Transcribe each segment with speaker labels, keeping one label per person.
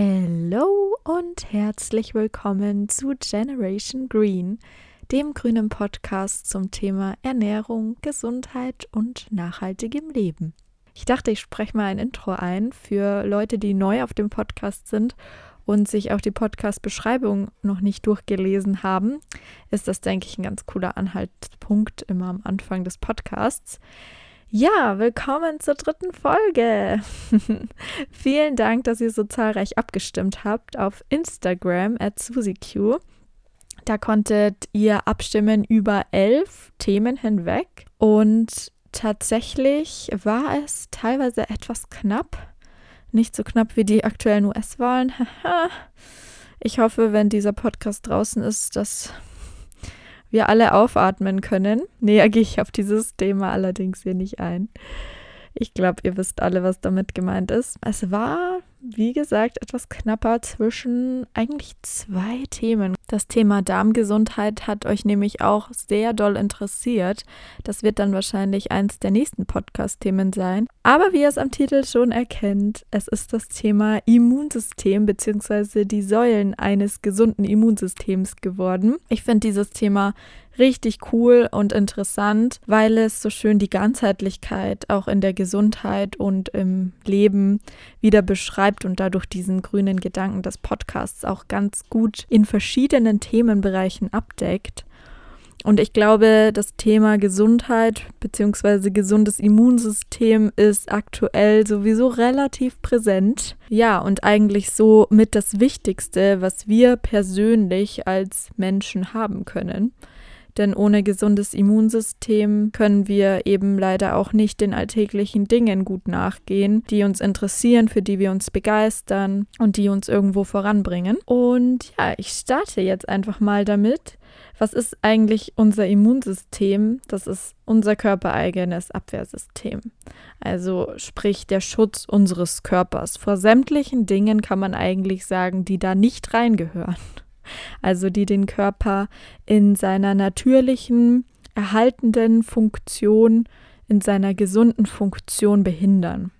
Speaker 1: Hallo und herzlich willkommen zu Generation Green, dem grünen Podcast zum Thema Ernährung, Gesundheit und nachhaltigem Leben. Ich dachte, ich spreche mal ein Intro ein für Leute, die neu auf dem Podcast sind und sich auch die Podcast-Beschreibung noch nicht durchgelesen haben. Ist das, denke ich, ein ganz cooler Anhaltspunkt immer am Anfang des Podcasts. Ja, willkommen zur dritten Folge. Vielen Dank, dass ihr so zahlreich abgestimmt habt auf Instagram at SusiQ. Da konntet ihr abstimmen über elf Themen hinweg und tatsächlich war es teilweise etwas knapp. Nicht so knapp wie die aktuellen US-Wahlen. ich hoffe, wenn dieser Podcast draußen ist, dass wir alle aufatmen können. Näher gehe ich auf dieses Thema allerdings hier nicht ein. Ich glaube, ihr wisst alle, was damit gemeint ist. Es war wie gesagt, etwas knapper zwischen eigentlich zwei Themen. Das Thema Darmgesundheit hat euch nämlich auch sehr doll interessiert. Das wird dann wahrscheinlich eins der nächsten Podcast-Themen sein. Aber wie ihr es am Titel schon erkennt, es ist das Thema Immunsystem bzw. die Säulen eines gesunden Immunsystems geworden. Ich finde dieses Thema richtig cool und interessant, weil es so schön die Ganzheitlichkeit auch in der Gesundheit und im Leben wieder beschreibt und dadurch diesen grünen Gedanken des Podcasts auch ganz gut in verschiedenen Themenbereichen abdeckt. Und ich glaube, das Thema Gesundheit bzw. gesundes Immunsystem ist aktuell sowieso relativ präsent. Ja, und eigentlich so mit das Wichtigste, was wir persönlich als Menschen haben können denn ohne gesundes Immunsystem können wir eben leider auch nicht den alltäglichen Dingen gut nachgehen, die uns interessieren, für die wir uns begeistern und die uns irgendwo voranbringen. Und ja, ich starte jetzt einfach mal damit. Was ist eigentlich unser Immunsystem? Das ist unser körpereigenes Abwehrsystem. Also sprich der Schutz unseres Körpers. Vor sämtlichen Dingen kann man eigentlich sagen, die da nicht reingehören also die den Körper in seiner natürlichen, erhaltenden Funktion, in seiner gesunden Funktion behindern.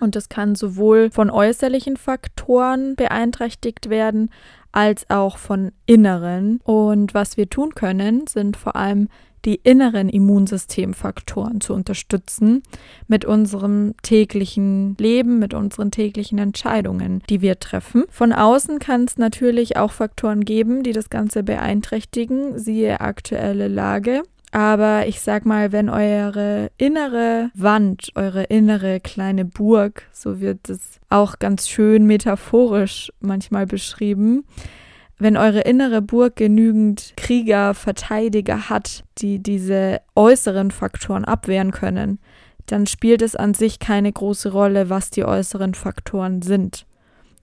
Speaker 1: Und das kann sowohl von äußerlichen Faktoren beeinträchtigt werden, als auch von inneren. Und was wir tun können, sind vor allem die inneren Immunsystemfaktoren zu unterstützen mit unserem täglichen Leben, mit unseren täglichen Entscheidungen, die wir treffen. Von außen kann es natürlich auch Faktoren geben, die das Ganze beeinträchtigen, siehe aktuelle Lage. Aber ich sag mal, wenn eure innere Wand, eure innere kleine Burg, so wird es auch ganz schön metaphorisch manchmal beschrieben, wenn eure innere Burg genügend Krieger, Verteidiger hat, die diese äußeren Faktoren abwehren können, dann spielt es an sich keine große Rolle, was die äußeren Faktoren sind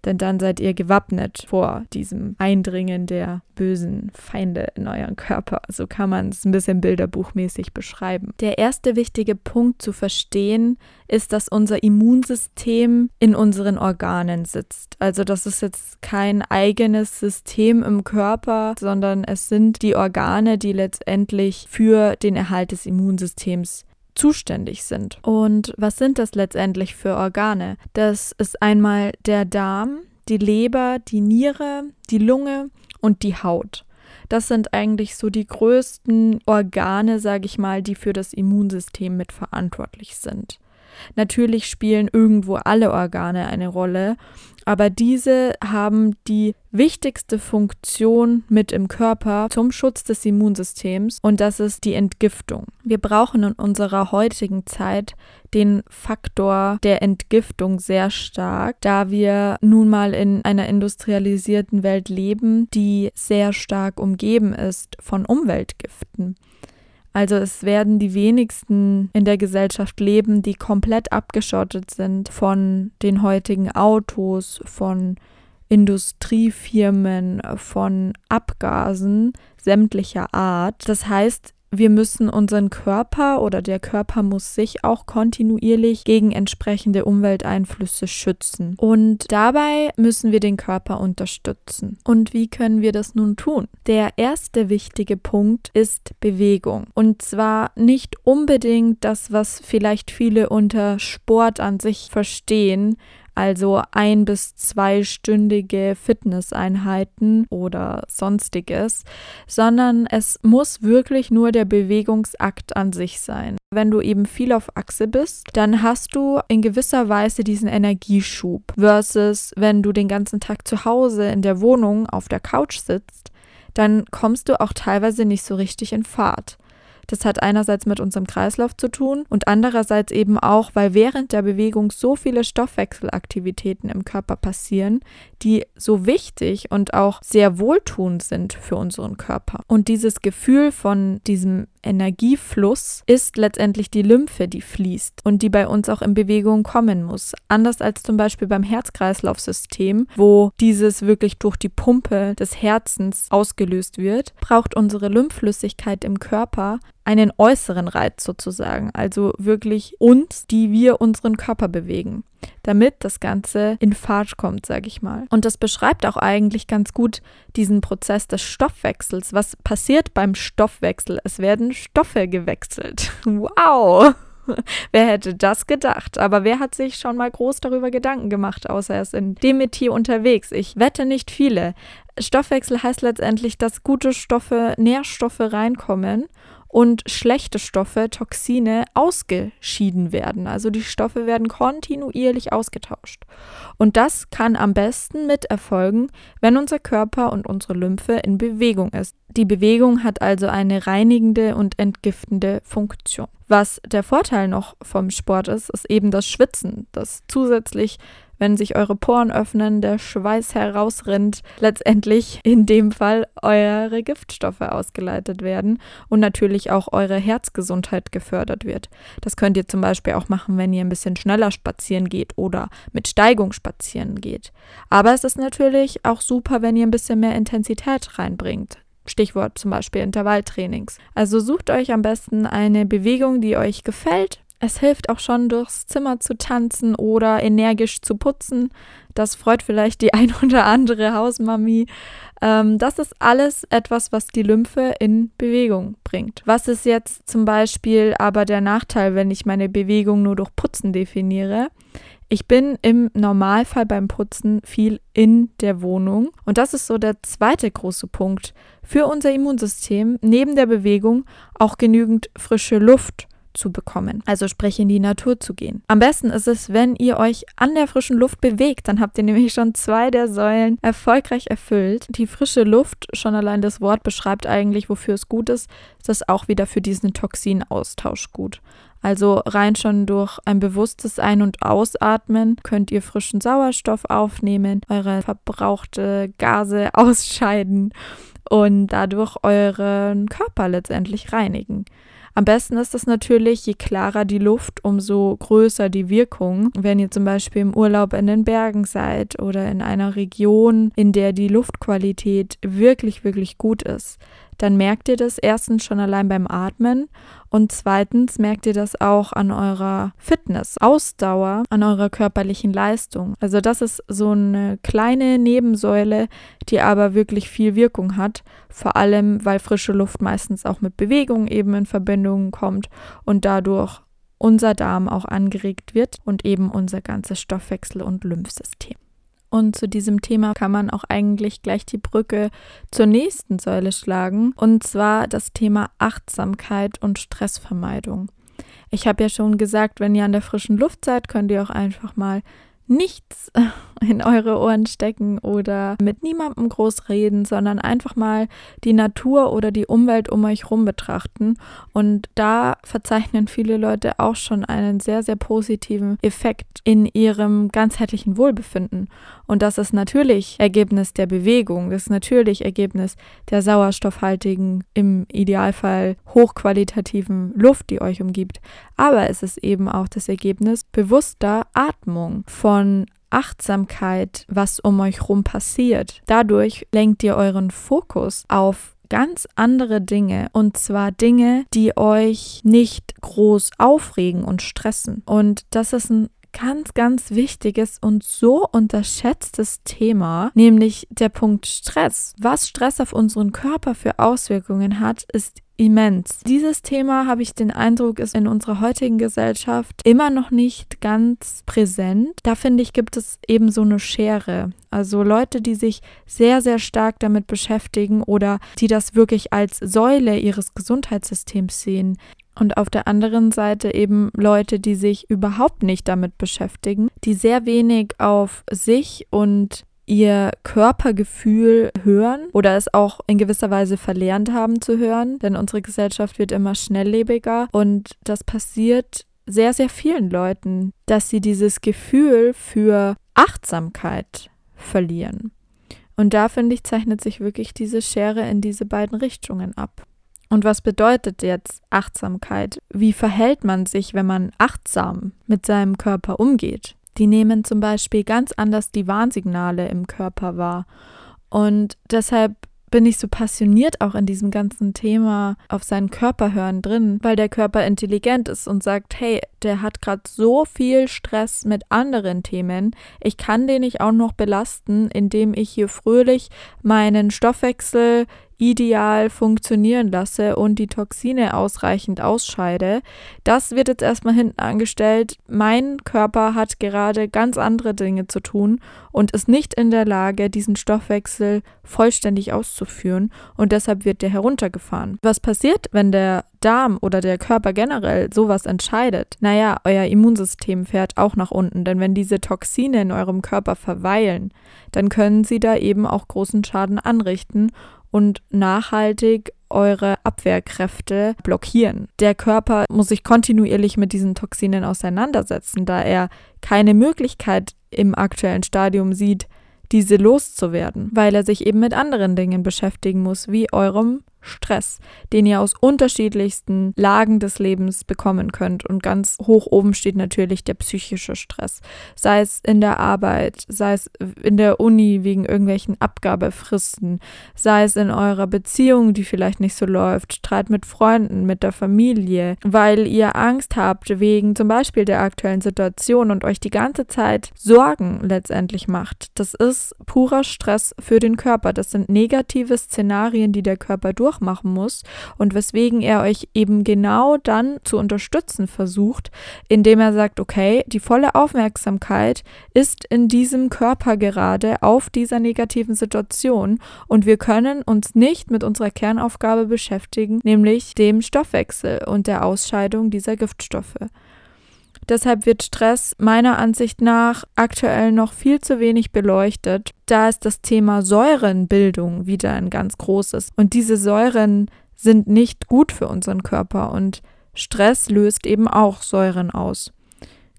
Speaker 1: denn dann seid ihr gewappnet vor diesem Eindringen der bösen Feinde in euren Körper. So kann man es ein bisschen bilderbuchmäßig beschreiben. Der erste wichtige Punkt zu verstehen ist, dass unser Immunsystem in unseren Organen sitzt. Also das ist jetzt kein eigenes System im Körper, sondern es sind die Organe, die letztendlich für den Erhalt des Immunsystems zuständig sind. Und was sind das letztendlich für Organe? Das ist einmal der Darm, die Leber, die Niere, die Lunge und die Haut. Das sind eigentlich so die größten Organe, sage ich mal, die für das Immunsystem mit verantwortlich sind. Natürlich spielen irgendwo alle Organe eine Rolle, aber diese haben die wichtigste Funktion mit im Körper zum Schutz des Immunsystems und das ist die Entgiftung. Wir brauchen in unserer heutigen Zeit den Faktor der Entgiftung sehr stark, da wir nun mal in einer industrialisierten Welt leben, die sehr stark umgeben ist von Umweltgiften. Also es werden die wenigsten in der Gesellschaft leben, die komplett abgeschottet sind von den heutigen Autos, von Industriefirmen, von Abgasen sämtlicher Art. Das heißt, wir müssen unseren Körper oder der Körper muss sich auch kontinuierlich gegen entsprechende Umwelteinflüsse schützen. Und dabei müssen wir den Körper unterstützen. Und wie können wir das nun tun? Der erste wichtige Punkt ist Bewegung. Und zwar nicht unbedingt das, was vielleicht viele unter Sport an sich verstehen, also ein bis zweistündige Fitnesseinheiten oder sonstiges, sondern es muss wirklich nur der Bewegungsakt an sich sein. Wenn du eben viel auf Achse bist, dann hast du in gewisser Weise diesen Energieschub versus wenn du den ganzen Tag zu Hause in der Wohnung auf der Couch sitzt, dann kommst du auch teilweise nicht so richtig in Fahrt. Das hat einerseits mit unserem Kreislauf zu tun und andererseits eben auch, weil während der Bewegung so viele Stoffwechselaktivitäten im Körper passieren, die so wichtig und auch sehr wohltuend sind für unseren Körper. Und dieses Gefühl von diesem Energiefluss ist letztendlich die Lymphe, die fließt und die bei uns auch in Bewegung kommen muss. Anders als zum Beispiel beim Herz-Kreislauf-System, wo dieses wirklich durch die Pumpe des Herzens ausgelöst wird, braucht unsere Lymphflüssigkeit im Körper einen äußeren Reiz sozusagen, also wirklich uns, die wir unseren Körper bewegen damit das Ganze in Fahrt kommt, sage ich mal. Und das beschreibt auch eigentlich ganz gut diesen Prozess des Stoffwechsels. Was passiert beim Stoffwechsel? Es werden Stoffe gewechselt. Wow! wer hätte das gedacht? Aber wer hat sich schon mal groß darüber Gedanken gemacht, außer er ist in dem Metier unterwegs? Ich wette nicht viele. Stoffwechsel heißt letztendlich, dass gute Stoffe, Nährstoffe reinkommen und schlechte Stoffe, Toxine ausgeschieden werden. Also die Stoffe werden kontinuierlich ausgetauscht. Und das kann am besten mit erfolgen, wenn unser Körper und unsere Lymphe in Bewegung ist. Die Bewegung hat also eine reinigende und entgiftende Funktion. Was der Vorteil noch vom Sport ist, ist eben das Schwitzen, das zusätzlich wenn sich eure Poren öffnen, der Schweiß herausrinnt, letztendlich in dem Fall eure Giftstoffe ausgeleitet werden und natürlich auch eure Herzgesundheit gefördert wird. Das könnt ihr zum Beispiel auch machen, wenn ihr ein bisschen schneller spazieren geht oder mit Steigung spazieren geht. Aber es ist natürlich auch super, wenn ihr ein bisschen mehr Intensität reinbringt. Stichwort zum Beispiel Intervalltrainings. Also sucht euch am besten eine Bewegung, die euch gefällt, es hilft auch schon, durchs Zimmer zu tanzen oder energisch zu putzen. Das freut vielleicht die ein oder andere Hausmami. Ähm, das ist alles etwas, was die Lymphe in Bewegung bringt. Was ist jetzt zum Beispiel aber der Nachteil, wenn ich meine Bewegung nur durch Putzen definiere? Ich bin im Normalfall beim Putzen viel in der Wohnung. Und das ist so der zweite große Punkt. Für unser Immunsystem neben der Bewegung auch genügend frische Luft zu bekommen. Also sprich in die Natur zu gehen. Am besten ist es, wenn ihr euch an der frischen Luft bewegt, dann habt ihr nämlich schon zwei der Säulen erfolgreich erfüllt. Die frische Luft, schon allein das Wort beschreibt eigentlich, wofür es gut ist, ist es auch wieder für diesen Toxinaustausch gut. Also rein schon durch ein bewusstes Ein- und Ausatmen könnt ihr frischen Sauerstoff aufnehmen, eure verbrauchte Gase ausscheiden und dadurch euren Körper letztendlich reinigen. Am besten ist es natürlich, je klarer die Luft, umso größer die Wirkung. Wenn ihr zum Beispiel im Urlaub in den Bergen seid oder in einer Region, in der die Luftqualität wirklich, wirklich gut ist, dann merkt ihr das erstens schon allein beim Atmen und zweitens merkt ihr das auch an eurer Fitness, Ausdauer, an eurer körperlichen Leistung. Also das ist so eine kleine Nebensäule, die aber wirklich viel Wirkung hat, vor allem weil frische Luft meistens auch mit Bewegung eben in Verbindung kommt und dadurch unser Darm auch angeregt wird und eben unser ganzes Stoffwechsel- und Lymphsystem. Und zu diesem Thema kann man auch eigentlich gleich die Brücke zur nächsten Säule schlagen, und zwar das Thema Achtsamkeit und Stressvermeidung. Ich habe ja schon gesagt, wenn ihr an der frischen Luft seid, könnt ihr auch einfach mal nichts in eure Ohren stecken oder mit niemandem groß reden, sondern einfach mal die Natur oder die Umwelt um euch rum betrachten. Und da verzeichnen viele Leute auch schon einen sehr, sehr positiven Effekt in ihrem ganzheitlichen Wohlbefinden. Und das ist natürlich Ergebnis der Bewegung, das ist natürlich Ergebnis der sauerstoffhaltigen, im Idealfall hochqualitativen Luft, die euch umgibt. Aber es ist eben auch das Ergebnis bewusster Atmung, von Achtsamkeit, was um euch rum passiert. Dadurch lenkt ihr euren Fokus auf ganz andere Dinge und zwar Dinge, die euch nicht groß aufregen und stressen. Und das ist ein ganz, ganz wichtiges und so unterschätztes Thema, nämlich der Punkt Stress. Was Stress auf unseren Körper für Auswirkungen hat, ist immens. Dieses Thema, habe ich den Eindruck, ist in unserer heutigen Gesellschaft immer noch nicht ganz präsent. Da finde ich, gibt es eben so eine Schere. Also Leute, die sich sehr, sehr stark damit beschäftigen oder die das wirklich als Säule ihres Gesundheitssystems sehen. Und auf der anderen Seite eben Leute, die sich überhaupt nicht damit beschäftigen, die sehr wenig auf sich und ihr Körpergefühl hören oder es auch in gewisser Weise verlernt haben zu hören, denn unsere Gesellschaft wird immer schnelllebiger und das passiert sehr, sehr vielen Leuten, dass sie dieses Gefühl für Achtsamkeit verlieren. Und da finde ich, zeichnet sich wirklich diese Schere in diese beiden Richtungen ab. Und was bedeutet jetzt Achtsamkeit? Wie verhält man sich, wenn man achtsam mit seinem Körper umgeht? Die nehmen zum Beispiel ganz anders die Warnsignale im Körper wahr. Und deshalb bin ich so passioniert auch in diesem ganzen Thema auf seinen Körper hören drin, weil der Körper intelligent ist und sagt, hey, der hat gerade so viel Stress mit anderen Themen, ich kann den nicht auch noch belasten, indem ich hier fröhlich meinen Stoffwechsel ideal funktionieren lasse und die Toxine ausreichend ausscheide. Das wird jetzt erstmal hinten angestellt. Mein Körper hat gerade ganz andere Dinge zu tun und ist nicht in der Lage, diesen Stoffwechsel vollständig auszuführen und deshalb wird der heruntergefahren. Was passiert, wenn der Darm oder der Körper generell sowas entscheidet? Naja, euer Immunsystem fährt auch nach unten, denn wenn diese Toxine in eurem Körper verweilen, dann können sie da eben auch großen Schaden anrichten und nachhaltig eure Abwehrkräfte blockieren. Der Körper muss sich kontinuierlich mit diesen Toxinen auseinandersetzen, da er keine Möglichkeit im aktuellen Stadium sieht, diese loszuwerden, weil er sich eben mit anderen Dingen beschäftigen muss, wie eurem Stress, den ihr aus unterschiedlichsten Lagen des Lebens bekommen könnt. Und ganz hoch oben steht natürlich der psychische Stress. Sei es in der Arbeit, sei es in der Uni wegen irgendwelchen Abgabefristen, sei es in eurer Beziehung, die vielleicht nicht so läuft, Streit mit Freunden, mit der Familie, weil ihr Angst habt wegen zum Beispiel der aktuellen Situation und euch die ganze Zeit Sorgen letztendlich macht. Das ist purer Stress für den Körper. Das sind negative Szenarien, die der Körper durch durchmachen muss und weswegen er euch eben genau dann zu unterstützen versucht, indem er sagt, okay, die volle Aufmerksamkeit ist in diesem Körper gerade auf dieser negativen Situation und wir können uns nicht mit unserer Kernaufgabe beschäftigen, nämlich dem Stoffwechsel und der Ausscheidung dieser Giftstoffe. Deshalb wird Stress meiner Ansicht nach aktuell noch viel zu wenig beleuchtet. Da ist das Thema Säurenbildung wieder ein ganz großes. Und diese Säuren sind nicht gut für unseren Körper und Stress löst eben auch Säuren aus.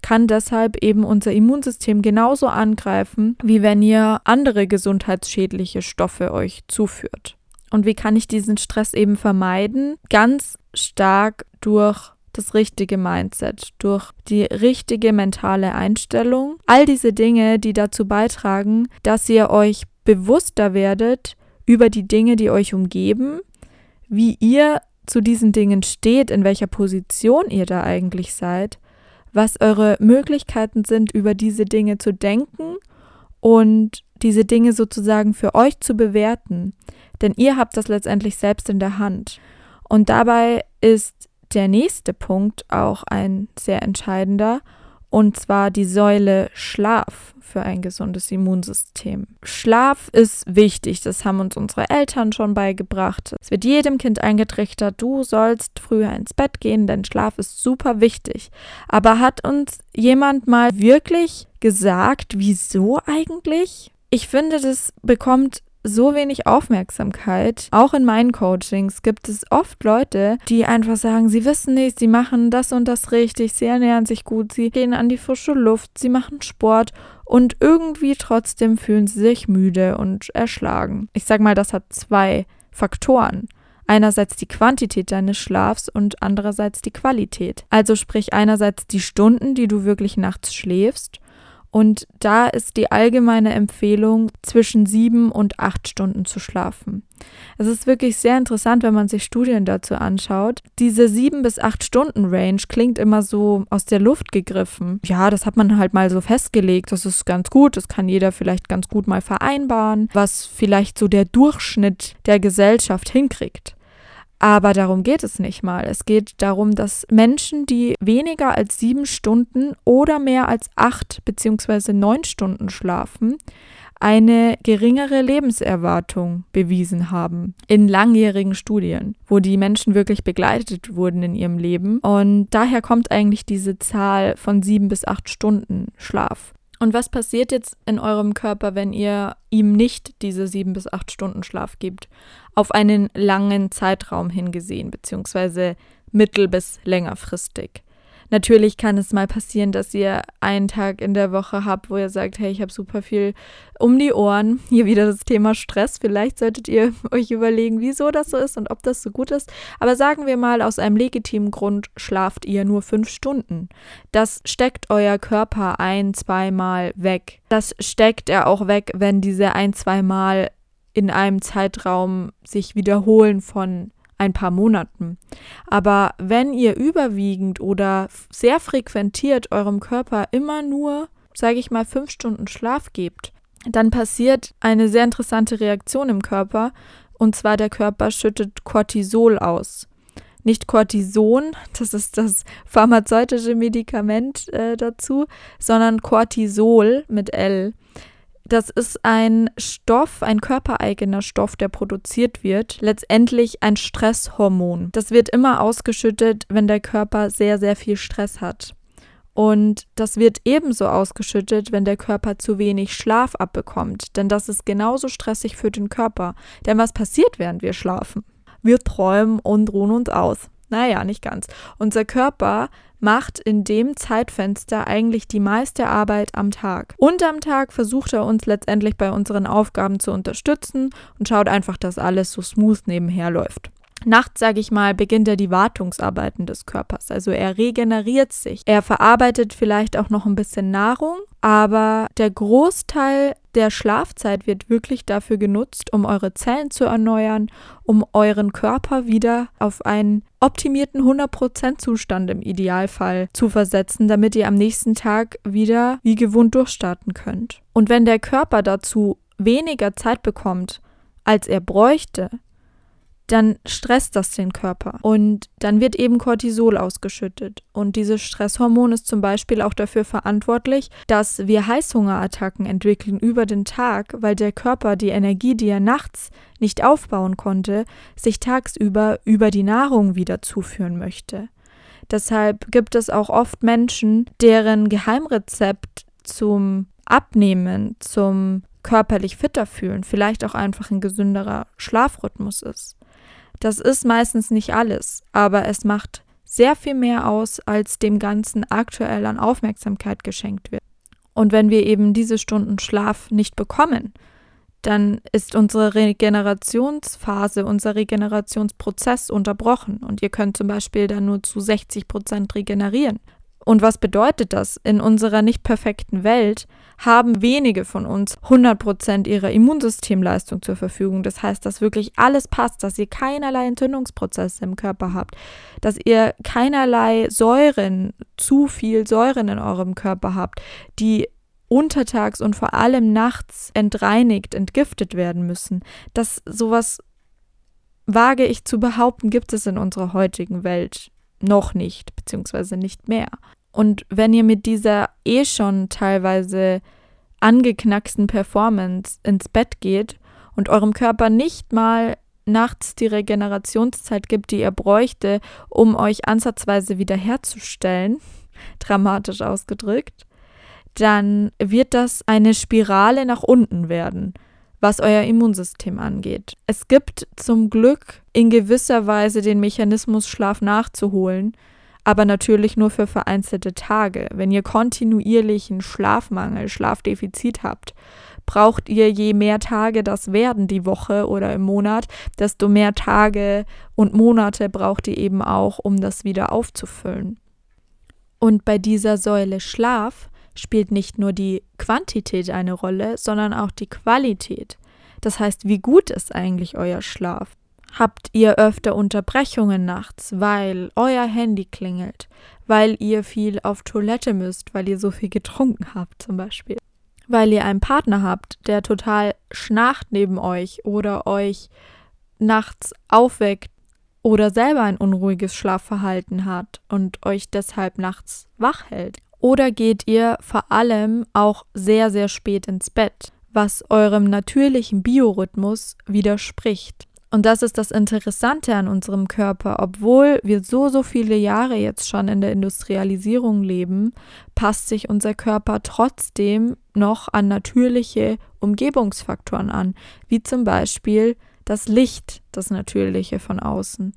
Speaker 1: Kann deshalb eben unser Immunsystem genauso angreifen, wie wenn ihr andere gesundheitsschädliche Stoffe euch zuführt. Und wie kann ich diesen Stress eben vermeiden? Ganz stark durch das richtige Mindset, durch die richtige mentale Einstellung. All diese Dinge, die dazu beitragen, dass ihr euch bewusster werdet über die Dinge, die euch umgeben, wie ihr zu diesen Dingen steht, in welcher Position ihr da eigentlich seid, was eure Möglichkeiten sind, über diese Dinge zu denken und diese Dinge sozusagen für euch zu bewerten. Denn ihr habt das letztendlich selbst in der Hand. Und dabei ist der nächste Punkt auch ein sehr entscheidender, und zwar die Säule Schlaf für ein gesundes Immunsystem. Schlaf ist wichtig, das haben uns unsere Eltern schon beigebracht. Es wird jedem Kind eingetrichtert, du sollst früher ins Bett gehen, denn Schlaf ist super wichtig. Aber hat uns jemand mal wirklich gesagt, wieso eigentlich? Ich finde, das bekommt so wenig Aufmerksamkeit. Auch in meinen Coachings gibt es oft Leute, die einfach sagen, sie wissen nicht, sie machen das und das richtig, sie ernähren sich gut, sie gehen an die frische Luft, sie machen Sport und irgendwie trotzdem fühlen sie sich müde und erschlagen. Ich sag mal, das hat zwei Faktoren. Einerseits die Quantität deines Schlafs und andererseits die Qualität. Also sprich einerseits die Stunden, die du wirklich nachts schläfst und da ist die allgemeine Empfehlung, zwischen sieben und acht Stunden zu schlafen. Es ist wirklich sehr interessant, wenn man sich Studien dazu anschaut. Diese sieben bis acht Stunden Range klingt immer so aus der Luft gegriffen. Ja, das hat man halt mal so festgelegt. Das ist ganz gut. Das kann jeder vielleicht ganz gut mal vereinbaren, was vielleicht so der Durchschnitt der Gesellschaft hinkriegt. Aber darum geht es nicht mal. Es geht darum, dass Menschen, die weniger als sieben Stunden oder mehr als acht beziehungsweise neun Stunden schlafen, eine geringere Lebenserwartung bewiesen haben in langjährigen Studien, wo die Menschen wirklich begleitet wurden in ihrem Leben. Und daher kommt eigentlich diese Zahl von sieben bis acht Stunden Schlaf. Und was passiert jetzt in eurem Körper, wenn ihr ihm nicht diese sieben bis acht Stunden Schlaf gibt? Auf einen langen Zeitraum hingesehen, beziehungsweise mittel- bis längerfristig. Natürlich kann es mal passieren, dass ihr einen Tag in der Woche habt, wo ihr sagt, hey, ich habe super viel um die Ohren. Hier wieder das Thema Stress. Vielleicht solltet ihr euch überlegen, wieso das so ist und ob das so gut ist. Aber sagen wir mal, aus einem legitimen Grund schlaft ihr nur fünf Stunden. Das steckt euer Körper ein, zweimal weg. Das steckt er auch weg, wenn diese ein, zweimal in einem Zeitraum sich wiederholen von ein paar Monaten. Aber wenn ihr überwiegend oder sehr frequentiert eurem Körper immer nur, sage ich mal, fünf Stunden Schlaf gebt, dann passiert eine sehr interessante Reaktion im Körper. Und zwar der Körper schüttet Cortisol aus. Nicht Cortison, das ist das pharmazeutische Medikament äh, dazu, sondern Cortisol mit L. Das ist ein Stoff, ein körpereigener Stoff, der produziert wird. Letztendlich ein Stresshormon. Das wird immer ausgeschüttet, wenn der Körper sehr, sehr viel Stress hat. Und das wird ebenso ausgeschüttet, wenn der Körper zu wenig Schlaf abbekommt. Denn das ist genauso stressig für den Körper. Denn was passiert, während wir schlafen? Wir träumen und ruhen uns aus. Naja, nicht ganz. Unser Körper macht in dem Zeitfenster eigentlich die meiste Arbeit am Tag. Und am Tag versucht er uns letztendlich bei unseren Aufgaben zu unterstützen und schaut einfach, dass alles so smooth nebenher läuft. Nachts, sage ich mal, beginnt er die Wartungsarbeiten des Körpers. Also er regeneriert sich. Er verarbeitet vielleicht auch noch ein bisschen Nahrung, aber der Großteil der Schlafzeit wird wirklich dafür genutzt, um eure Zellen zu erneuern, um euren Körper wieder auf einen optimierten 100% Zustand im Idealfall zu versetzen, damit ihr am nächsten Tag wieder wie gewohnt durchstarten könnt. Und wenn der Körper dazu weniger Zeit bekommt, als er bräuchte, dann stresst das den Körper und dann wird eben Cortisol ausgeschüttet. Und dieses Stresshormon ist zum Beispiel auch dafür verantwortlich, dass wir Heißhungerattacken entwickeln über den Tag, weil der Körper die Energie, die er nachts nicht aufbauen konnte, sich tagsüber über die Nahrung wieder zuführen möchte. Deshalb gibt es auch oft Menschen, deren Geheimrezept zum Abnehmen, zum körperlich fitter fühlen, vielleicht auch einfach ein gesünderer Schlafrhythmus ist. Das ist meistens nicht alles, aber es macht sehr viel mehr aus, als dem Ganzen aktuell an Aufmerksamkeit geschenkt wird. Und wenn wir eben diese Stunden Schlaf nicht bekommen, dann ist unsere Regenerationsphase, unser Regenerationsprozess unterbrochen und ihr könnt zum Beispiel dann nur zu 60 Prozent regenerieren. Und was bedeutet das? In unserer nicht perfekten Welt haben wenige von uns 100% ihrer Immunsystemleistung zur Verfügung. Das heißt, dass wirklich alles passt, dass ihr keinerlei Entzündungsprozesse im Körper habt, dass ihr keinerlei Säuren, zu viel Säuren in eurem Körper habt, die untertags und vor allem nachts entreinigt, entgiftet werden müssen. Dass sowas wage ich zu behaupten, gibt es in unserer heutigen Welt noch nicht, beziehungsweise nicht mehr. Und wenn ihr mit dieser eh schon teilweise angeknacksten Performance ins Bett geht und eurem Körper nicht mal nachts die Regenerationszeit gibt, die ihr bräuchte, um euch ansatzweise wiederherzustellen, dramatisch ausgedrückt, dann wird das eine Spirale nach unten werden, was euer Immunsystem angeht. Es gibt zum Glück in gewisser Weise den Mechanismus, Schlaf nachzuholen, aber natürlich nur für vereinzelte Tage. Wenn ihr kontinuierlichen Schlafmangel, Schlafdefizit habt, braucht ihr je mehr Tage das werden die Woche oder im Monat, desto mehr Tage und Monate braucht ihr eben auch, um das wieder aufzufüllen. Und bei dieser Säule Schlaf spielt nicht nur die Quantität eine Rolle, sondern auch die Qualität. Das heißt, wie gut ist eigentlich euer Schlaf? Habt ihr öfter Unterbrechungen nachts, weil euer Handy klingelt, weil ihr viel auf Toilette müsst, weil ihr so viel getrunken habt zum Beispiel? Weil ihr einen Partner habt, der total schnarcht neben euch oder euch nachts aufweckt, oder selber ein unruhiges Schlafverhalten hat und euch deshalb nachts wach hält? Oder geht ihr vor allem auch sehr, sehr spät ins Bett, was eurem natürlichen Biorhythmus widerspricht? Und das ist das Interessante an unserem Körper. Obwohl wir so, so viele Jahre jetzt schon in der Industrialisierung leben, passt sich unser Körper trotzdem noch an natürliche Umgebungsfaktoren an, wie zum Beispiel das Licht, das Natürliche von außen.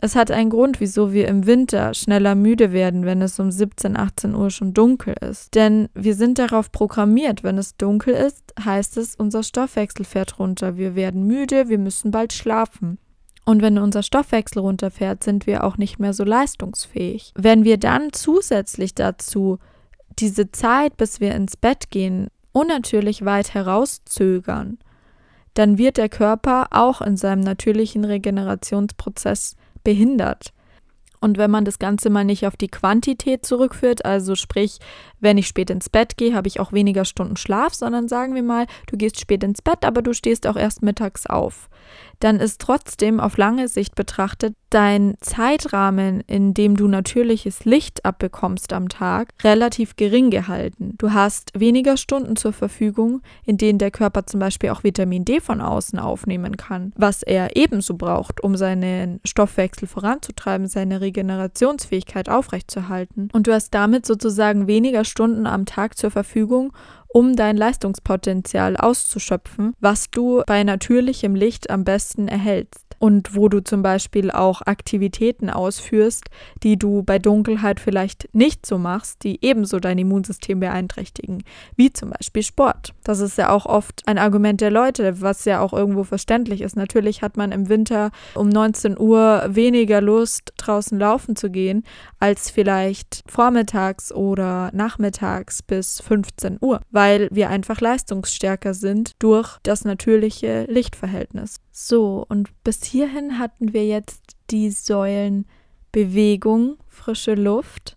Speaker 1: Es hat einen Grund, wieso wir im Winter schneller müde werden, wenn es um 17, 18 Uhr schon dunkel ist. Denn wir sind darauf programmiert, wenn es dunkel ist, heißt es, unser Stoffwechsel fährt runter. Wir werden müde, wir müssen bald schlafen. Und wenn unser Stoffwechsel runterfährt, sind wir auch nicht mehr so leistungsfähig. Wenn wir dann zusätzlich dazu diese Zeit, bis wir ins Bett gehen, unnatürlich weit herauszögern, dann wird der Körper auch in seinem natürlichen Regenerationsprozess behindert. Und wenn man das Ganze mal nicht auf die Quantität zurückführt, also sprich, wenn ich spät ins Bett gehe, habe ich auch weniger Stunden Schlaf, sondern sagen wir mal, du gehst spät ins Bett, aber du stehst auch erst mittags auf dann ist trotzdem auf lange Sicht betrachtet dein Zeitrahmen, in dem du natürliches Licht abbekommst am Tag, relativ gering gehalten. Du hast weniger Stunden zur Verfügung, in denen der Körper zum Beispiel auch Vitamin D von außen aufnehmen kann, was er ebenso braucht, um seinen Stoffwechsel voranzutreiben, seine Regenerationsfähigkeit aufrechtzuerhalten. Und du hast damit sozusagen weniger Stunden am Tag zur Verfügung, um dein Leistungspotenzial auszuschöpfen, was du bei natürlichem Licht am besten erhältst und wo du zum Beispiel auch Aktivitäten ausführst, die du bei Dunkelheit vielleicht nicht so machst, die ebenso dein Immunsystem beeinträchtigen, wie zum Beispiel Sport. Das ist ja auch oft ein Argument der Leute, was ja auch irgendwo verständlich ist. Natürlich hat man im Winter um 19 Uhr weniger Lust, draußen laufen zu gehen, als vielleicht vormittags oder nachmittags bis 15 Uhr, weil wir einfach leistungsstärker sind durch das natürliche Lichtverhältnis. So, und bis hierhin hatten wir jetzt die Säulen Bewegung, frische Luft,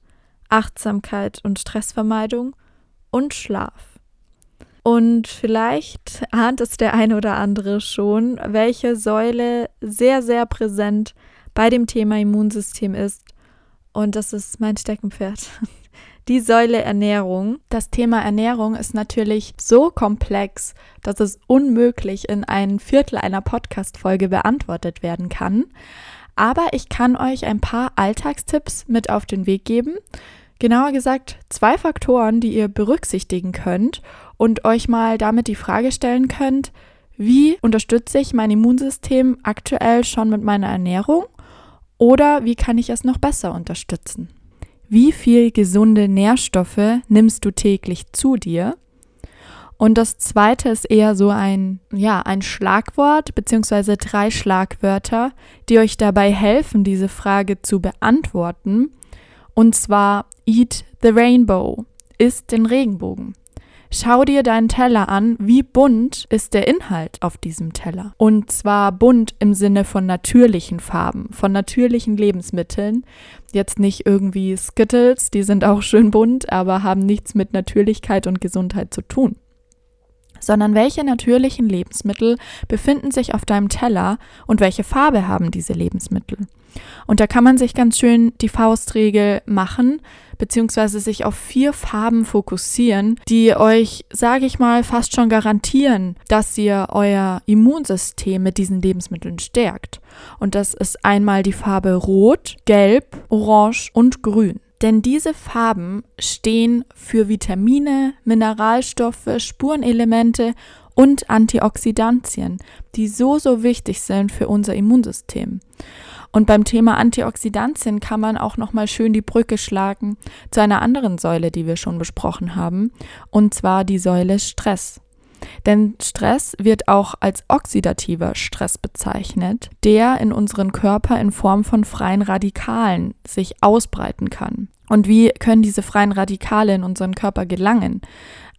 Speaker 1: Achtsamkeit und Stressvermeidung und Schlaf. Und vielleicht ahnt es der eine oder andere schon, welche Säule sehr, sehr präsent bei dem Thema Immunsystem ist. Und das ist mein Steckenpferd. die Säule Ernährung. Das Thema Ernährung ist natürlich so komplex, dass es unmöglich in ein Viertel einer Podcast-Folge beantwortet werden kann. Aber ich kann euch ein paar Alltagstipps mit auf den Weg geben. Genauer gesagt, zwei Faktoren, die ihr berücksichtigen könnt und euch mal damit die Frage stellen könnt, wie unterstütze ich mein Immunsystem aktuell schon mit meiner Ernährung oder wie kann ich es noch besser unterstützen? Wie viel gesunde Nährstoffe nimmst du täglich zu dir? Und das zweite ist eher so ein, ja, ein Schlagwort beziehungsweise drei Schlagwörter, die euch dabei helfen, diese Frage zu beantworten. Und zwar Eat the Rainbow, isst den Regenbogen. Schau dir deinen Teller an, wie bunt ist der Inhalt auf diesem Teller. Und zwar bunt im Sinne von natürlichen Farben, von natürlichen Lebensmitteln. Jetzt nicht irgendwie Skittles, die sind auch schön bunt, aber haben nichts mit Natürlichkeit und Gesundheit zu tun sondern welche natürlichen Lebensmittel befinden sich auf deinem Teller und welche Farbe haben diese Lebensmittel. Und da kann man sich ganz schön die Faustregel machen, beziehungsweise sich auf vier Farben fokussieren, die euch, sage ich mal, fast schon garantieren, dass ihr euer Immunsystem mit diesen Lebensmitteln stärkt. Und das ist einmal die Farbe Rot, Gelb, Orange und Grün. Denn diese Farben stehen für Vitamine, Mineralstoffe, Spurenelemente und Antioxidantien, die so, so wichtig sind für unser Immunsystem. Und beim Thema Antioxidantien kann man auch nochmal schön die Brücke schlagen zu einer anderen Säule, die wir schon besprochen haben, und zwar die Säule Stress. Denn Stress wird auch als oxidativer Stress bezeichnet, der in unseren Körper in Form von freien Radikalen sich ausbreiten kann. Und wie können diese freien Radikale in unseren Körper gelangen?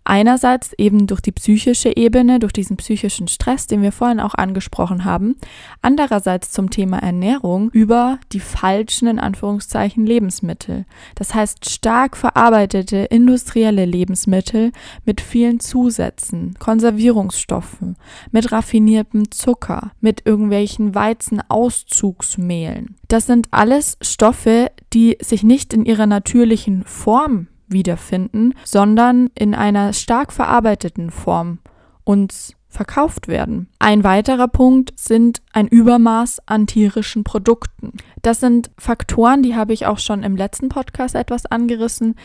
Speaker 1: Einerseits eben durch die psychische Ebene, durch diesen psychischen Stress, den wir vorhin auch angesprochen haben. Andererseits zum Thema Ernährung über die falschen, in Anführungszeichen, Lebensmittel. Das heißt stark verarbeitete industrielle Lebensmittel mit vielen Zusätzen, Konservierungsstoffen, mit raffiniertem Zucker, mit irgendwelchen Weizenauszugsmehlen. Das sind alles Stoffe, die sich nicht in ihrer natürlichen Form wiederfinden, sondern in einer stark verarbeiteten Form uns verkauft werden. Ein weiterer Punkt sind ein Übermaß an tierischen Produkten. Das sind Faktoren, die habe ich auch schon im letzten Podcast etwas angerissen.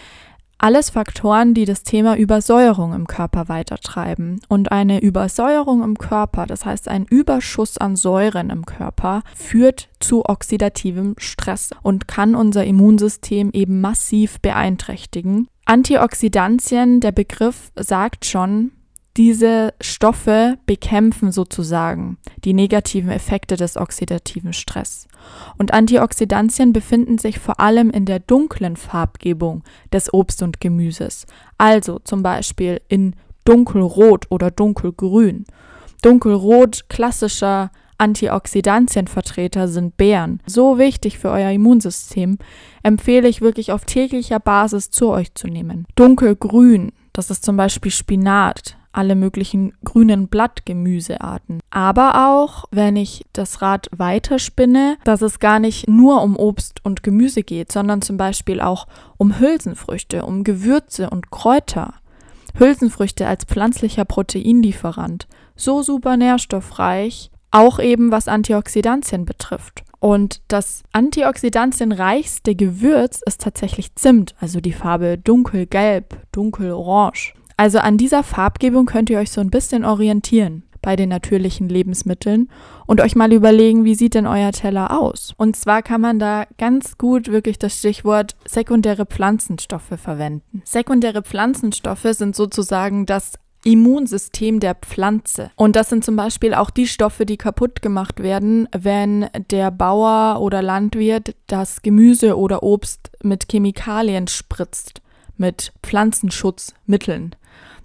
Speaker 1: Alles Faktoren, die das Thema Übersäuerung im Körper weitertreiben. Und eine Übersäuerung im Körper, das heißt ein Überschuss an Säuren im Körper, führt zu oxidativem Stress und kann unser Immunsystem eben massiv beeinträchtigen. Antioxidantien, der Begriff sagt schon, diese Stoffe bekämpfen sozusagen die negativen Effekte des oxidativen Stress. Und Antioxidantien befinden sich vor allem in der dunklen Farbgebung des Obst und Gemüses, also zum Beispiel in dunkelrot oder dunkelgrün. Dunkelrot klassischer Antioxidantienvertreter sind Beeren. So wichtig für euer Immunsystem, empfehle ich wirklich auf täglicher Basis zu euch zu nehmen. Dunkelgrün, das ist zum Beispiel Spinat, alle möglichen grünen Blattgemüsearten. Aber auch, wenn ich das Rad weiterspinne, dass es gar nicht nur um Obst und Gemüse geht, sondern zum Beispiel auch um Hülsenfrüchte, um Gewürze und Kräuter. Hülsenfrüchte als pflanzlicher Proteinlieferant. So super nährstoffreich, auch eben was Antioxidantien betrifft. Und das antioxidantienreichste Gewürz ist tatsächlich Zimt, also die Farbe dunkelgelb, dunkelorange. Also an dieser Farbgebung könnt ihr euch so ein bisschen orientieren bei den natürlichen Lebensmitteln und euch mal überlegen, wie sieht denn euer Teller aus? Und zwar kann man da ganz gut wirklich das Stichwort sekundäre Pflanzenstoffe verwenden. Sekundäre Pflanzenstoffe sind sozusagen das Immunsystem der Pflanze. Und das sind zum Beispiel auch die Stoffe, die kaputt gemacht werden, wenn der Bauer oder Landwirt das Gemüse oder Obst mit Chemikalien spritzt, mit Pflanzenschutzmitteln.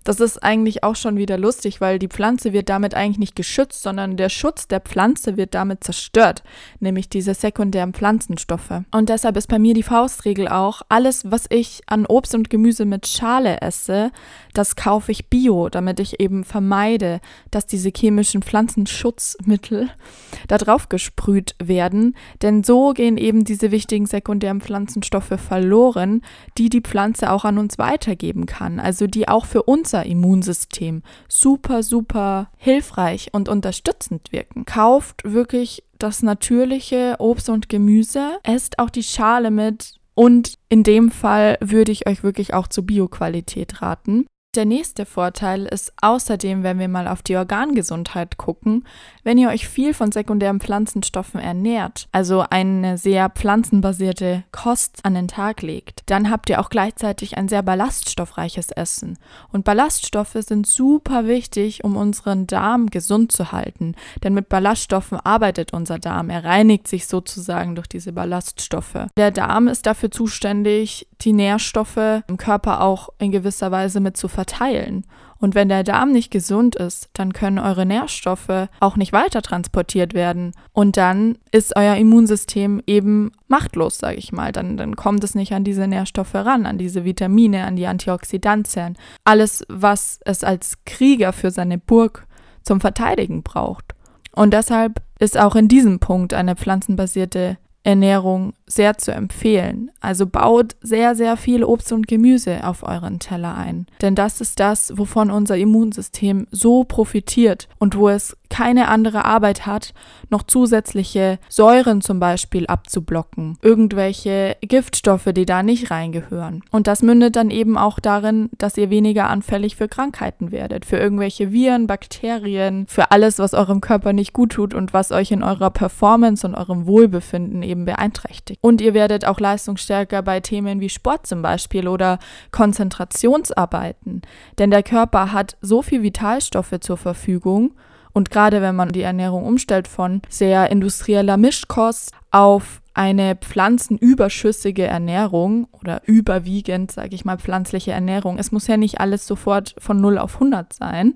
Speaker 1: Das ist eigentlich auch schon wieder lustig, weil die Pflanze wird damit eigentlich nicht geschützt, sondern der Schutz der Pflanze wird damit zerstört, nämlich diese sekundären Pflanzenstoffe. Und deshalb ist bei mir die Faustregel auch, alles, was ich an Obst und Gemüse mit Schale esse, das kaufe ich bio, damit ich eben vermeide, dass diese chemischen Pflanzenschutzmittel da drauf gesprüht werden. Denn so gehen eben diese wichtigen sekundären Pflanzenstoffe verloren, die die Pflanze auch an uns weitergeben kann. Also die auch für unser Immunsystem super, super hilfreich und unterstützend wirken. Kauft wirklich das natürliche Obst und Gemüse, esst auch die Schale mit und in dem Fall würde ich euch wirklich auch zur Bioqualität raten. Der nächste Vorteil ist außerdem, wenn wir mal auf die Organgesundheit gucken, wenn ihr euch viel von sekundären Pflanzenstoffen ernährt, also eine sehr pflanzenbasierte Kost an den Tag legt, dann habt ihr auch gleichzeitig ein sehr ballaststoffreiches Essen. Und Ballaststoffe sind super wichtig, um unseren Darm gesund zu halten, denn mit Ballaststoffen arbeitet unser Darm. Er reinigt sich sozusagen durch diese Ballaststoffe. Der Darm ist dafür zuständig, die Nährstoffe im Körper auch in gewisser Weise mit zu verteilen. Und wenn der Darm nicht gesund ist, dann können eure Nährstoffe auch nicht weiter transportiert werden. Und dann ist euer Immunsystem eben machtlos, sage ich mal. Dann, dann kommt es nicht an diese Nährstoffe ran, an diese Vitamine, an die Antioxidantien. Alles, was es als Krieger für seine Burg zum Verteidigen braucht. Und deshalb ist auch in diesem Punkt eine pflanzenbasierte Ernährung sehr zu empfehlen. Also baut sehr, sehr viel Obst und Gemüse auf euren Teller ein. Denn das ist das, wovon unser Immunsystem so profitiert und wo es keine andere Arbeit hat, noch zusätzliche Säuren zum Beispiel abzublocken, irgendwelche Giftstoffe, die da nicht reingehören. Und das mündet dann eben auch darin, dass ihr weniger anfällig für Krankheiten werdet, für irgendwelche Viren, Bakterien, für alles, was eurem Körper nicht gut tut und was euch in eurer Performance und eurem Wohlbefinden eben beeinträchtigt. Und ihr werdet auch leistungsstärker bei Themen wie Sport zum Beispiel oder Konzentrationsarbeiten. Denn der Körper hat so viel Vitalstoffe zur Verfügung Und gerade wenn man die Ernährung umstellt von sehr industrieller Mischkost auf eine pflanzenüberschüssige Ernährung oder überwiegend, sage ich mal, pflanzliche Ernährung. Es muss ja nicht alles sofort von 0 auf 100 sein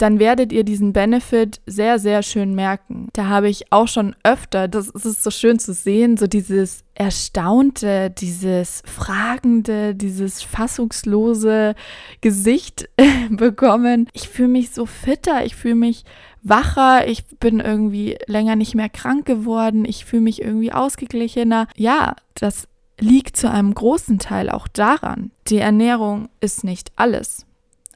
Speaker 1: dann werdet ihr diesen Benefit sehr, sehr schön merken. Da habe ich auch schon öfter, das ist so schön zu sehen, so dieses Erstaunte, dieses Fragende, dieses fassungslose Gesicht bekommen. Ich fühle mich so fitter, ich fühle mich wacher, ich bin irgendwie länger nicht mehr krank geworden, ich fühle mich irgendwie ausgeglichener. Ja, das liegt zu einem großen Teil auch daran. Die Ernährung ist nicht alles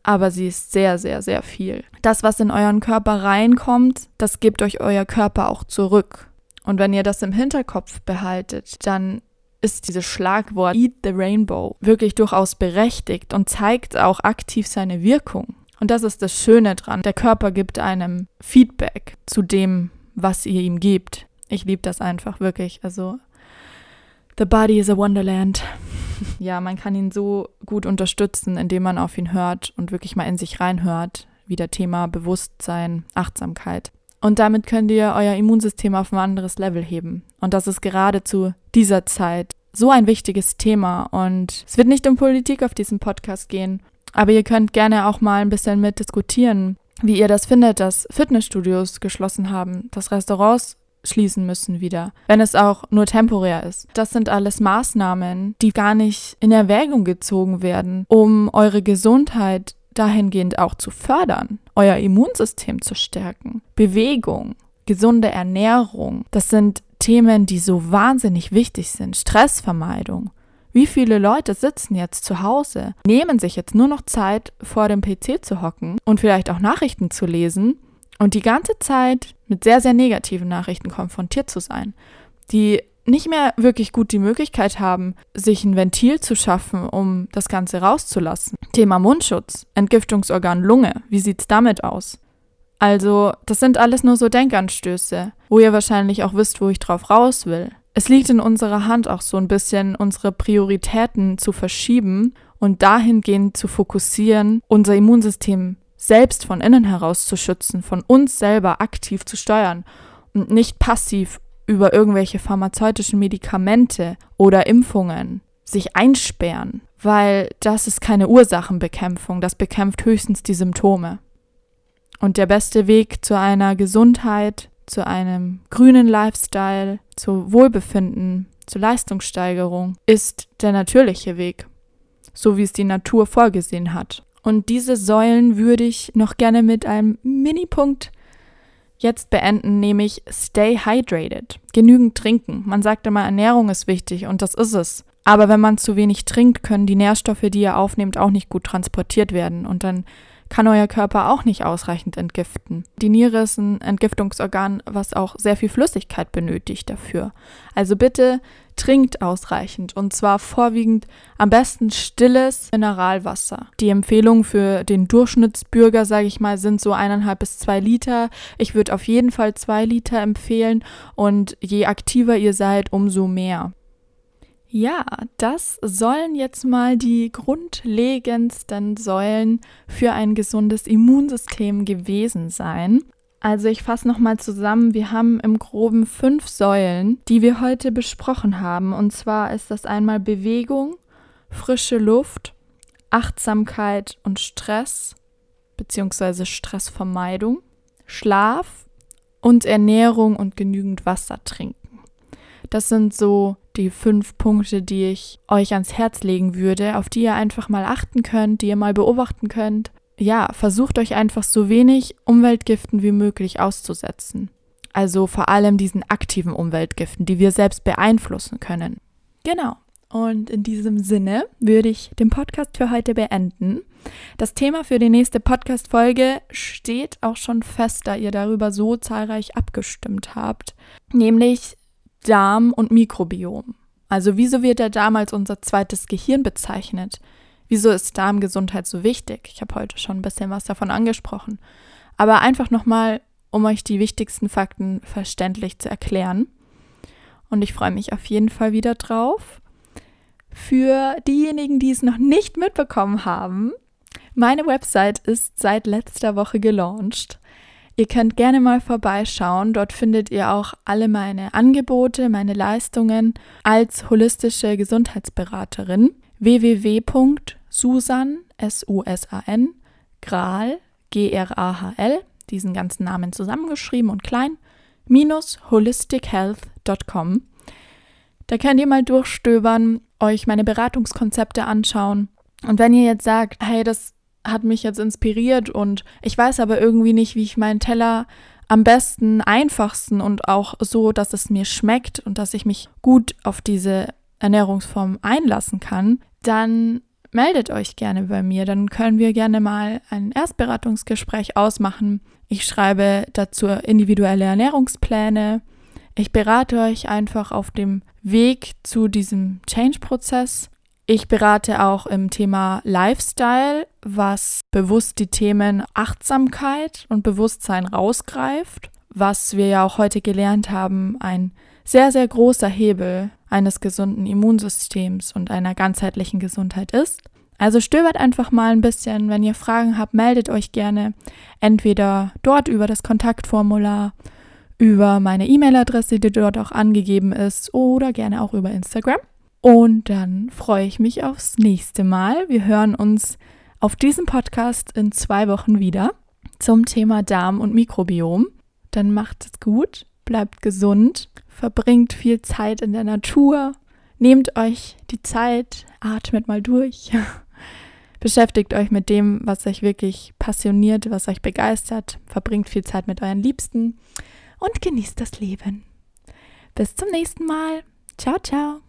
Speaker 1: aber sie ist sehr, sehr, sehr viel. Das, was in euren Körper reinkommt, das gebt euch euer Körper auch zurück. Und wenn ihr das im Hinterkopf behaltet, dann ist dieses Schlagwort Eat the Rainbow wirklich durchaus berechtigt und zeigt auch aktiv seine Wirkung. Und das ist das Schöne dran. Der Körper gibt einem Feedback zu dem, was ihr ihm gebt. Ich liebe das einfach wirklich. Also, the body is a wonderland ja, man kann ihn so gut unterstützen, indem man auf ihn hört und wirklich mal in sich reinhört. Wieder Thema Bewusstsein, Achtsamkeit. Und damit könnt ihr euer Immunsystem auf ein anderes Level heben. Und das ist gerade zu dieser Zeit so ein wichtiges Thema. Und es wird nicht um Politik auf diesem Podcast gehen, aber ihr könnt gerne auch mal ein bisschen mitdiskutieren, wie ihr das findet, dass Fitnessstudios geschlossen haben, dass Restaurants schließen müssen wieder, wenn es auch nur temporär ist. Das sind alles Maßnahmen, die gar nicht in Erwägung gezogen werden, um eure Gesundheit dahingehend auch zu fördern, euer Immunsystem zu stärken. Bewegung, gesunde Ernährung, das sind Themen, die so wahnsinnig wichtig sind. Stressvermeidung. Wie viele Leute sitzen jetzt zu Hause, nehmen sich jetzt nur noch Zeit, vor dem PC zu hocken und vielleicht auch Nachrichten zu lesen und die ganze Zeit mit sehr, sehr negativen Nachrichten konfrontiert zu sein, die nicht mehr wirklich gut die Möglichkeit haben, sich ein Ventil zu schaffen, um das Ganze rauszulassen. Thema Mundschutz, Entgiftungsorgan Lunge, wie sieht's damit aus? Also, das sind alles nur so Denkanstöße, wo ihr wahrscheinlich auch wisst, wo ich drauf raus will. Es liegt in unserer Hand auch so ein bisschen, unsere Prioritäten zu verschieben und dahingehend zu fokussieren, unser Immunsystem selbst von innen heraus zu schützen, von uns selber aktiv zu steuern und nicht passiv über irgendwelche pharmazeutischen Medikamente oder Impfungen sich einsperren, weil das ist keine Ursachenbekämpfung, das bekämpft höchstens die Symptome. Und der beste Weg zu einer Gesundheit, zu einem grünen Lifestyle, zu Wohlbefinden, zur Leistungssteigerung ist der natürliche Weg, so wie es die Natur vorgesehen hat. Und diese Säulen würde ich noch gerne mit einem Minipunkt jetzt beenden, nämlich stay hydrated. Genügend trinken. Man sagt immer, Ernährung ist wichtig und das ist es. Aber wenn man zu wenig trinkt, können die Nährstoffe, die ihr aufnehmt, auch nicht gut transportiert werden. Und dann kann euer Körper auch nicht ausreichend entgiften. Die Niere ist ein Entgiftungsorgan, was auch sehr viel Flüssigkeit benötigt dafür. Also bitte trinkt ausreichend und zwar vorwiegend am besten stilles Mineralwasser. Die Empfehlungen für den Durchschnittsbürger, sage ich mal, sind so eineinhalb bis zwei Liter. Ich würde auf jeden Fall zwei Liter empfehlen und je aktiver ihr seid, umso mehr. Ja, das sollen jetzt mal die grundlegendsten Säulen für ein gesundes Immunsystem gewesen sein. Also ich fasse nochmal zusammen, wir haben im groben fünf Säulen, die wir heute besprochen haben. Und zwar ist das einmal Bewegung, frische Luft, Achtsamkeit und Stress bzw. Stressvermeidung, Schlaf und Ernährung und genügend Wasser trinken. Das sind so die fünf Punkte, die ich euch ans Herz legen würde, auf die ihr einfach mal achten könnt, die ihr mal beobachten könnt. Ja, versucht euch einfach so wenig Umweltgiften wie möglich auszusetzen. Also vor allem diesen aktiven Umweltgiften, die wir selbst beeinflussen können. Genau. Und in diesem Sinne würde ich den Podcast für heute beenden. Das Thema für die nächste Podcast-Folge steht auch schon fest, da ihr darüber so zahlreich abgestimmt habt, nämlich Darm und Mikrobiom. Also wieso wird der Darm als unser zweites Gehirn bezeichnet? Wieso ist Darmgesundheit so wichtig? Ich habe heute schon ein bisschen was davon angesprochen. Aber einfach nochmal, um euch die wichtigsten Fakten verständlich zu erklären. Und ich freue mich auf jeden Fall wieder drauf. Für diejenigen, die es noch nicht mitbekommen haben, meine Website ist seit letzter Woche gelauncht. Ihr könnt gerne mal vorbeischauen. Dort findet ihr auch alle meine Angebote, meine Leistungen als holistische Gesundheitsberaterin. www.susan, S-U-S-A-N, Grahl, G-R-A-H-L, diesen ganzen Namen zusammengeschrieben und klein, minus holistichealth.com. Da könnt ihr mal durchstöbern, euch meine Beratungskonzepte anschauen. Und wenn ihr jetzt sagt, hey, das hat mich jetzt inspiriert und ich weiß aber irgendwie nicht, wie ich meinen Teller am besten, einfachsten und auch so, dass es mir schmeckt und dass ich mich gut auf diese Ernährungsform einlassen kann, dann meldet euch gerne bei mir. Dann können wir gerne mal ein Erstberatungsgespräch ausmachen. Ich schreibe dazu individuelle Ernährungspläne. Ich berate euch einfach auf dem Weg zu diesem Change-Prozess ich berate auch im Thema Lifestyle, was bewusst die Themen Achtsamkeit und Bewusstsein rausgreift, was wir ja auch heute gelernt haben, ein sehr, sehr großer Hebel eines gesunden Immunsystems und einer ganzheitlichen Gesundheit ist. Also stöbert einfach mal ein bisschen. Wenn ihr Fragen habt, meldet euch gerne entweder dort über das Kontaktformular, über meine E-Mail-Adresse, die dort auch angegeben ist, oder gerne auch über Instagram. Und dann freue ich mich aufs nächste Mal. Wir hören uns auf diesem Podcast in zwei Wochen wieder zum Thema Darm und Mikrobiom. Dann macht es gut, bleibt gesund, verbringt viel Zeit in der Natur, nehmt euch die Zeit, atmet mal durch. Beschäftigt euch mit dem, was euch wirklich passioniert, was euch begeistert, verbringt viel Zeit mit euren Liebsten und genießt das Leben. Bis zum nächsten Mal. Ciao, ciao.